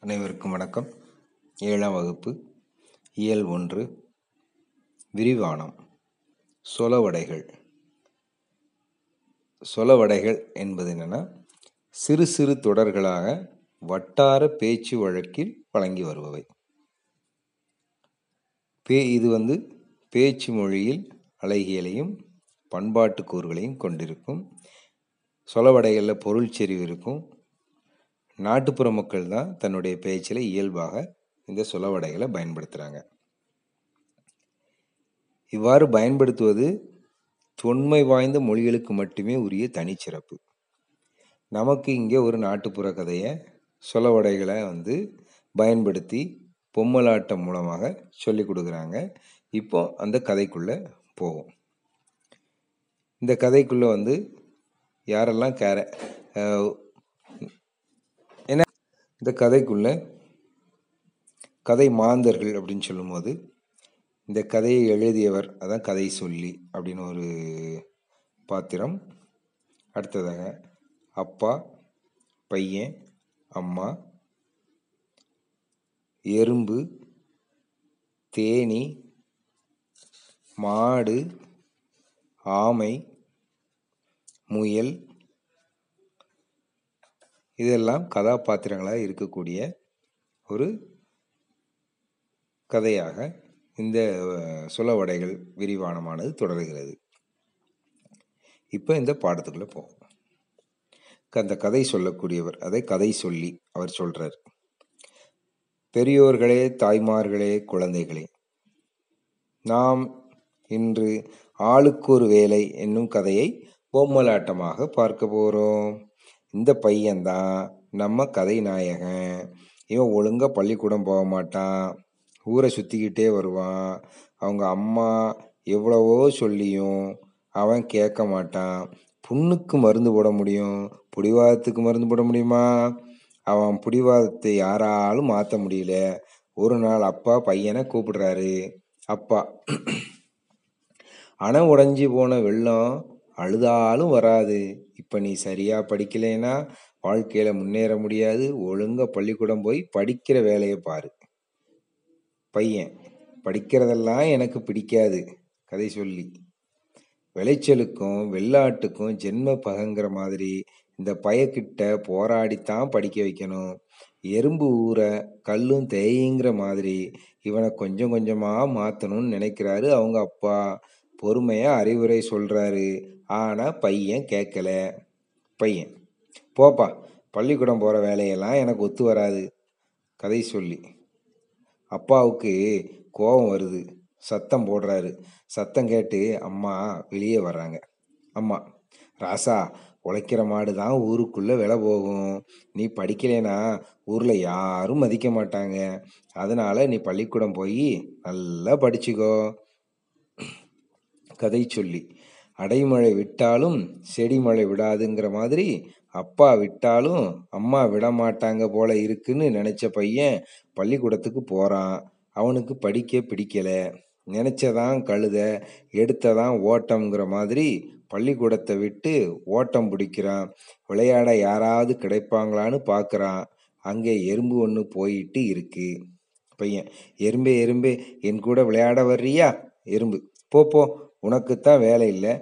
அனைவருக்கும் வணக்கம். ஏழாம் வகுப்பு இயல் ஒன்று விரிவானம் சொலவடைகள். சொலவடைகள் என்பது என்னன்னா சிறு சிறு தொடர்களாக வட்டார பேச்சு வழக்கில் வழங்கி வருபவை. பே இது வந்து பேச்சு மொழியில் அழகியலையும் பண்பாட்டு கூறுகளையும் கொண்டிருக்கும். சொலவடைகளில் பொருள் செறிவு இருக்கும். நாட்டுப்புற மக்கள் தான் தன்னுடைய பேச்சில் இயல்பாக இந்த சொலவடைகளை பயன்படுத்துகிறாங்க இவ்வாறு பயன்படுத்துவது தொன்மை வாய்ந்த மொழிகளுக்கு மட்டுமே உரிய தனிச்சிறப்பு. நமக்கு இங்கே ஒரு நாட்டுப்புற கதையை சொலவடைகளை வந்து பயன்படுத்தி பொம்மலாட்டம் மூலமாக சொல்லி கொடுக்குறாங்க. இப்போ அந்த கதைக்குள்ளே போவோம். இந்த கதைக்குள்ளே வந்து யாரெல்லாம் கேர இந்த கதைக்குள்ள கதை மாந்தர்கள் அப்படின்னு சொல்லும்போது இந்த கதையை எழுதியவர் அதான் கதை சொல்லி அப்படின்னு ஒரு பாத்திரம். அடுத்ததாக அப்பா பையன் அம்மா எறும்பு தேனி மாடு ஆமை முயல் இதெல்லாம் கதாபாத்திரங்களாக இருக்கக்கூடிய ஒரு கதையாக இந்த சுலவடைகள் விரிவானமானது தொடர்கிறது. இப்போ இந்த பாடத்துக்குள்ளே போவோம். அந்த கதை சொல்லக்கூடியவர் அதை கதை சொல்லி அவர் சொல்கிறார் பெரியோர்களே தாய்மார்களே குழந்தைகளே நாம் இன்று ஆளுக்கு ஒரு வேலை என்னும் கதையை பொம்மலாட்டமாக பார்க்க போகிறோம் இந்த பையன்தான் நம்ம கதை நாயகன் இவன் ஒழுங்காக பள்ளிக்கூடம் போக மாட்டான். ஊரை சுற்றிக்கிட்டே வருவான். அவங்க அம்மா எவ்வளவோ சொல்லியும் அவன் கேட்க மாட்டான். புண்ணுக்கு மருந்து போட முடியும். பிடிவாதத்துக்கு மருந்து போட முடியுமா? அவன் பிடிவாதத்தை யாராலும் மாற்ற முடியல. ஒரு நாள் அப்பா பையனை கூப்பிடுறாரு. அப்பா அணை உடைஞ்சி போன வெள்ளம் அழுதாலும் வராது. இப்போ நீ சரியாக படிக்கலைன்னா வாழ்க்கையில் முன்னேற முடியாது. ஒழுங்காக பள்ளிக்கூடம் போய் படிக்கிற வேலையை பாரு. பையன் படிக்கிறதெல்லாம் எனக்கு பிடிக்காது. கதை சொல்லி. விளைச்சலுக்கும் வெள்ளாட்டுக்கும் ஜென்ம பகங்கிற மாதிரி இந்த பயக்கிட்ட போராடித்தான் படிக்க வைக்கணும். எறும்பு ஊற கல்லும் தேயுங்கிற மாதிரி இவனை கொஞ்சம் கொஞ்சமாக மாற்றணும்னு நினைக்கிறாரு அவங்க அப்பா. பொறுமையாக அறிவுரை சொல்கிறாரு ஆனால் பையன் கேட்கல பையன் போப்பா பள்ளிக்கூடம் போகிற வேலையெல்லாம் எனக்கு ஒத்து வராது. கதை சொல்லி. அப்பாவுக்கு கோபம் வருது. சத்தம் போடுறாரு. சத்தம் கேட்டு அம்மா வெளியே வர்றாங்க. அம்மா ராசா உழைக்கிற மாடு தான் ஊருக்குள்ளே விலை போகும். நீ படிக்கலைன்னா ஊரில் யாரும் மதிக்க மாட்டாங்க. அதனால் நீ பள்ளிக்கூடம் போய் நல்லா படிச்சுக்கோ. கதை சொல்லி அடைமழை விட்டாலும் செடி மழை விடாதுங்கிற மாதிரி அப்பா விட்டாலும் அம்மா விட மாட்டாங்க போல இருக்குன்னு நினச்ச பையன் பள்ளிக்கூடத்துக்கு போகிறான் அவனுக்கு படிக்க பிடிக்கலை. நினச்சதான் கழுத எடுத்ததான் ஓட்டம்ங்கிற மாதிரி பள்ளிக்கூடத்தை விட்டு ஓட்டம் பிடிக்கிறான். விளையாட யாராவது கிடைப்பாங்களான்னு பார்க்குறான் அங்கே எறும்பு ஒன்று போயிட்டு இருக்கு. பையன் எறும்பே எறும்பே என் கூட விளையாட வர்றியா? எறும்பு. போ போ உனக்குத்தான் வேலை இல்லை.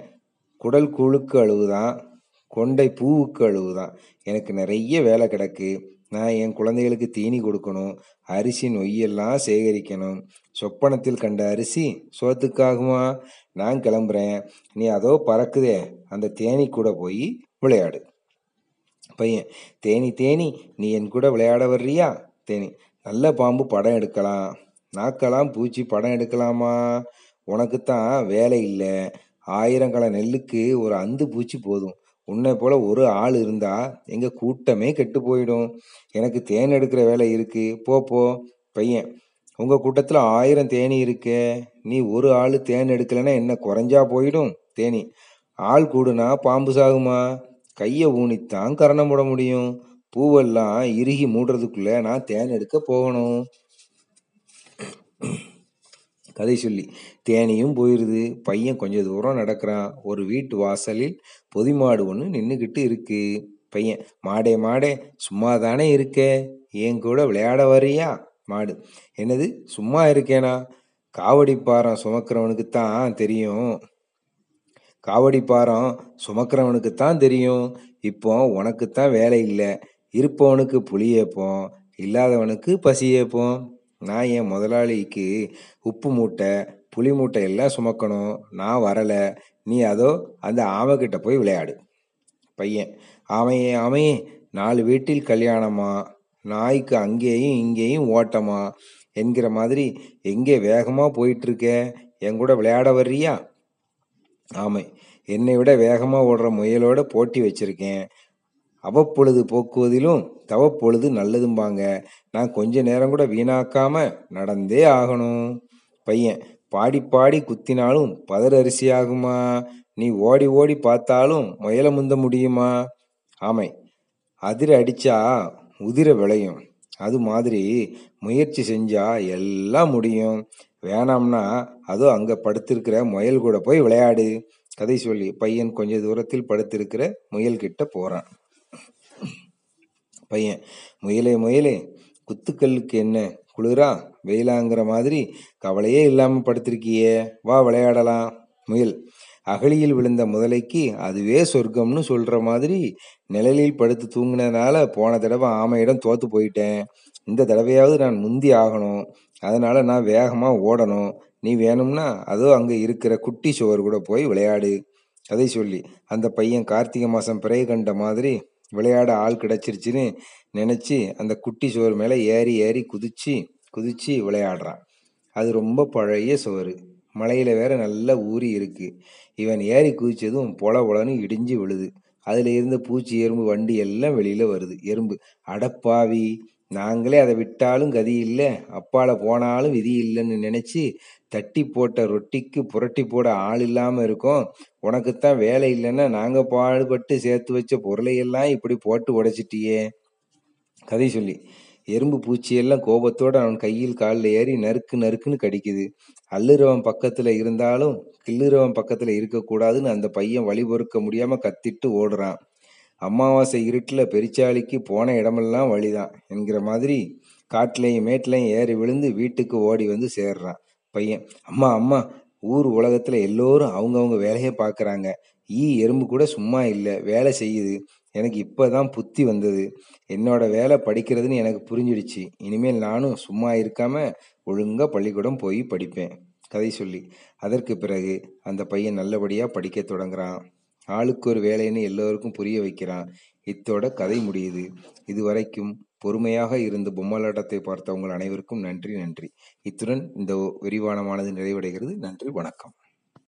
குடல் கூழுக்கு அழுவுதான். கொண்டை பூவுக்கு அழுவுதான். எனக்கு நிறைய வேலை கிடக்கு. நான் என் குழந்தைகளுக்கு தீனி கொடுக்கணும். அரிசி நொய்யெல்லாம் சேகரிக்கணும். சொப்பனத்தில் கண்ட அரிசி சோத்துக்காகுமா? நான் கிளம்புறேன். நீ அதோ பறக்குதே. அந்த தேனி கூட போய் விளையாடு. பையன் தேனி தேனி நீ என் கூட விளையாட வர்றியா? தேனி நல்ல பாம்பு படம் எடுக்கலாம். நாக்கெல்லாம் பூச்சி படம் எடுக்கலாமா? உனக்குத்தான் வேலை இல்லை. ஆயிரங்கள நெல்லுக்கு ஒரு அந்து பூச்சி போதும். உன்னை போல ஒரு ஆள் இருந்தா எங்க கூட்டமே கெட்டு போயிடும். எனக்கு தேன் எடுக்கிற வேலை இருக்கு. போ போ பையன். உங்க கூட்டத்துல ஆயிரம் தேனி இருக்கே. நீ ஒரு ஆள் தேன் எடுக்கலைன்னா என்ன குறைஞ்சா போயிடும் தேனி. ஆள் கூடுனா பாம்பு சாகுமா? கையை ஊனித்தான் கரணம் போட முடியும். பூவெல்லாம் இறுகி மூடுறதுக்குள்ள நான் தேன் எடுக்க போகணும். கதை சொல்லி. தேனியும் போயிடுது பையன் கொஞ்ச தூரம் நடக்கிறான். ஒரு வீட்டு வாசலில் பொதி மாடு ஒன்று நின்றுக்கிட்டு இருக்கு. பையன் மாடே மாடே சும்மா தானே இருக்க? என் கூட விளையாட வர்றியா? மாடு என்னது சும்மா இருக்கேனா? காவடி பாரம் சுமக்கிறவனுக்கு தான் தெரியும். காவடி பாரம் சுமக்கிறவனுக்கு தான் தெரியும். இப்போ உனக்கு தான் வேலை இல்லை. இருப்பவனுக்கு புளியேப்போம் இல்லாதவனுக்கு பசியேப்போம் நான் என் முதலாளிக்கு உப்பு மூட்டை புளி மூட்டை எல்லாம் சுமக்கணும். நான் வரலை. நீ அதோ அந்த ஆமைக்கிட்ட போய் விளையாடு. பையன் ஆமையே ஆமையே நாலு வீட்டில் கல்யாணமா? நாய்க்கு அங்கேயும் இங்கேயும் ஓட்டமா? என்கிற மாதிரி எங்கே வேகமாக போயிட்டுருக்க? என் கூட விளையாட வர்றியா? ஆமை என்னை விட வேகமாக ஓடுற முயலோட போட்டி வச்சிருக்கேன். அவப்பொழுது போக்குவதிலும் தவப்பொழுது நல்லதும்பாங்க. நான் கொஞ்ச நேரம் கூட வீணாக்காம நடந்தே ஆகணும். பையன் பாடி பாடி குத்தினாலும் பதர் அரிசி ஆகுமா நீ ஓடி ஓடி பார்த்தாலும் முயல முந்த முடியுமா? ஆமை அதிர அடிச்சா உதிர விளையும். அது மாதிரி முயற்சி செஞ்சா எல்லாம் முடியும். வேணாம்னா அதோ அங்க படுத்திருக்கிற முயல் கூட போய் விளையாடு. கதை சொல்லி பையன் கொஞ்ச தூரத்தில் படுத்திருக்கிற முயல்கிட்ட போறான். பையன். முயலே முயலே குத்துக்கல்லுக்கு என்ன? குளிரா? வெயிலாங்கிற மாதிரி கவலையே இல்லாமல் படுத்திருக்கியே. வா விளையாடலாம். முயல் அகழியில் விழுந்த முதலைக்கு அதுவே சொர்க்கம்னு சொல்கிற மாதிரி நிழலில் படுத்து தூங்கினதுனால போன தடவை ஆமையிடம் தோற்று போயிட்டேன். இந்த தடவையாவது நான் முந்தி ஆகணும். அதனால் நான் வேகமாக ஓடணும். நீ வேணும்னா அதோ அங்கே இருக்கிற குட்டி சுவர் கூட போய் விளையாடு. அதை சொல்லி. அந்த பையன் கார்த்திகை மாதம் பிறை கண்ட மாதிரி விளையாட ஆள் கிடச்சிருச்சுன்னு நினச்சி அந்த குட்டி சுவர் மேலே ஏறி ஏறி குதிச்சு குதிச்சு விளையாடுறான். அது ரொம்ப பழைய சுவர் மலையில் வேற நல்லா ஊறி இருக்குது இவன் ஏறி குதிச்சதும் பொல பொலன்னு இடிஞ்சு விழுது. அதில் இருந்த பூச்சி எறும்பு வண்டி எல்லாம் வெளியில் வருது. எறும்பு. அடப்பாவி. நாங்களே அதை விட்டாலும் கதி இல்லை. அப்பால போனாலும் விதி இல்லைன்னு நினைச்சு தட்டி போட்ட ரொட்டிக்கு புரட்டி போட ஆள் இல்லாம இருக்கோம். உனக்குத்தான் வேலை இல்லைன்னா நாங்க பாடுபட்டு சேர்த்து வச்ச பொருளையெல்லாம் இப்படி போட்டு உடைச்சிட்டியே. கதை சொல்லி. எறும்பு பூச்சியெல்லாம் கோபத்தோடு அவன் கையில் காலில் ஏறி நறுக்கு நறுக்குன்னு கடிக்குது. அள்ளுறவன் பக்கத்தில் இருந்தாலும் கிள்ளுறவன் பக்கத்தில் இருக்கக்கூடாதுன்னு அந்த பையன் வழி பொறுக்க முடியாமல் கத்திட்டு ஓடுறான். அமாவாசை இருட்டில் பெரிச்சாளிக்கு போன இடமெல்லாம் வழிதான் என்கிற மாதிரி காட்டிலையும் மேட்லையும் ஏறி விழுந்து வீட்டுக்கு ஓடி வந்து சேர்றான் பையன். அம்மா அம்மா ஊர் உலகத்தில் எல்லோரும் அவங்கவுங்க வேலையை பார்க்குறாங்க ஈ எறும்பு கூட சும்மா இல்லை வேலை செய்யுது. எனக்கு இப்போ தான் புத்தி வந்தது. என்னோட வேலை படிக்கிறதுன்னு எனக்கு புரிஞ்சிடுச்சு. இனிமேல் நானும் சும்மா இருக்காம ஒழுங்காக பள்ளிக்கூடம் போய் படிப்பேன். கதை சொல்லி. அதற்கு பிறகு அந்த பையன் நல்லபடியாக படிக்க தொடங்குறான். ஆளுக்கு ஒரு வேலைன்னு எல்லோருக்கும் புரிய வைக்கிறான். இத்தோட கதை முடியுது. இதுவரைக்கும் பொறுமையாக இருந்து பொம்மலாட்டத்தை பார்த்த உங்கள் அனைவருக்கும் நன்றி நன்றி. இத்துடன் இந்த விரிவானமானது நிறைவடைகிறது. நன்றி வணக்கம்.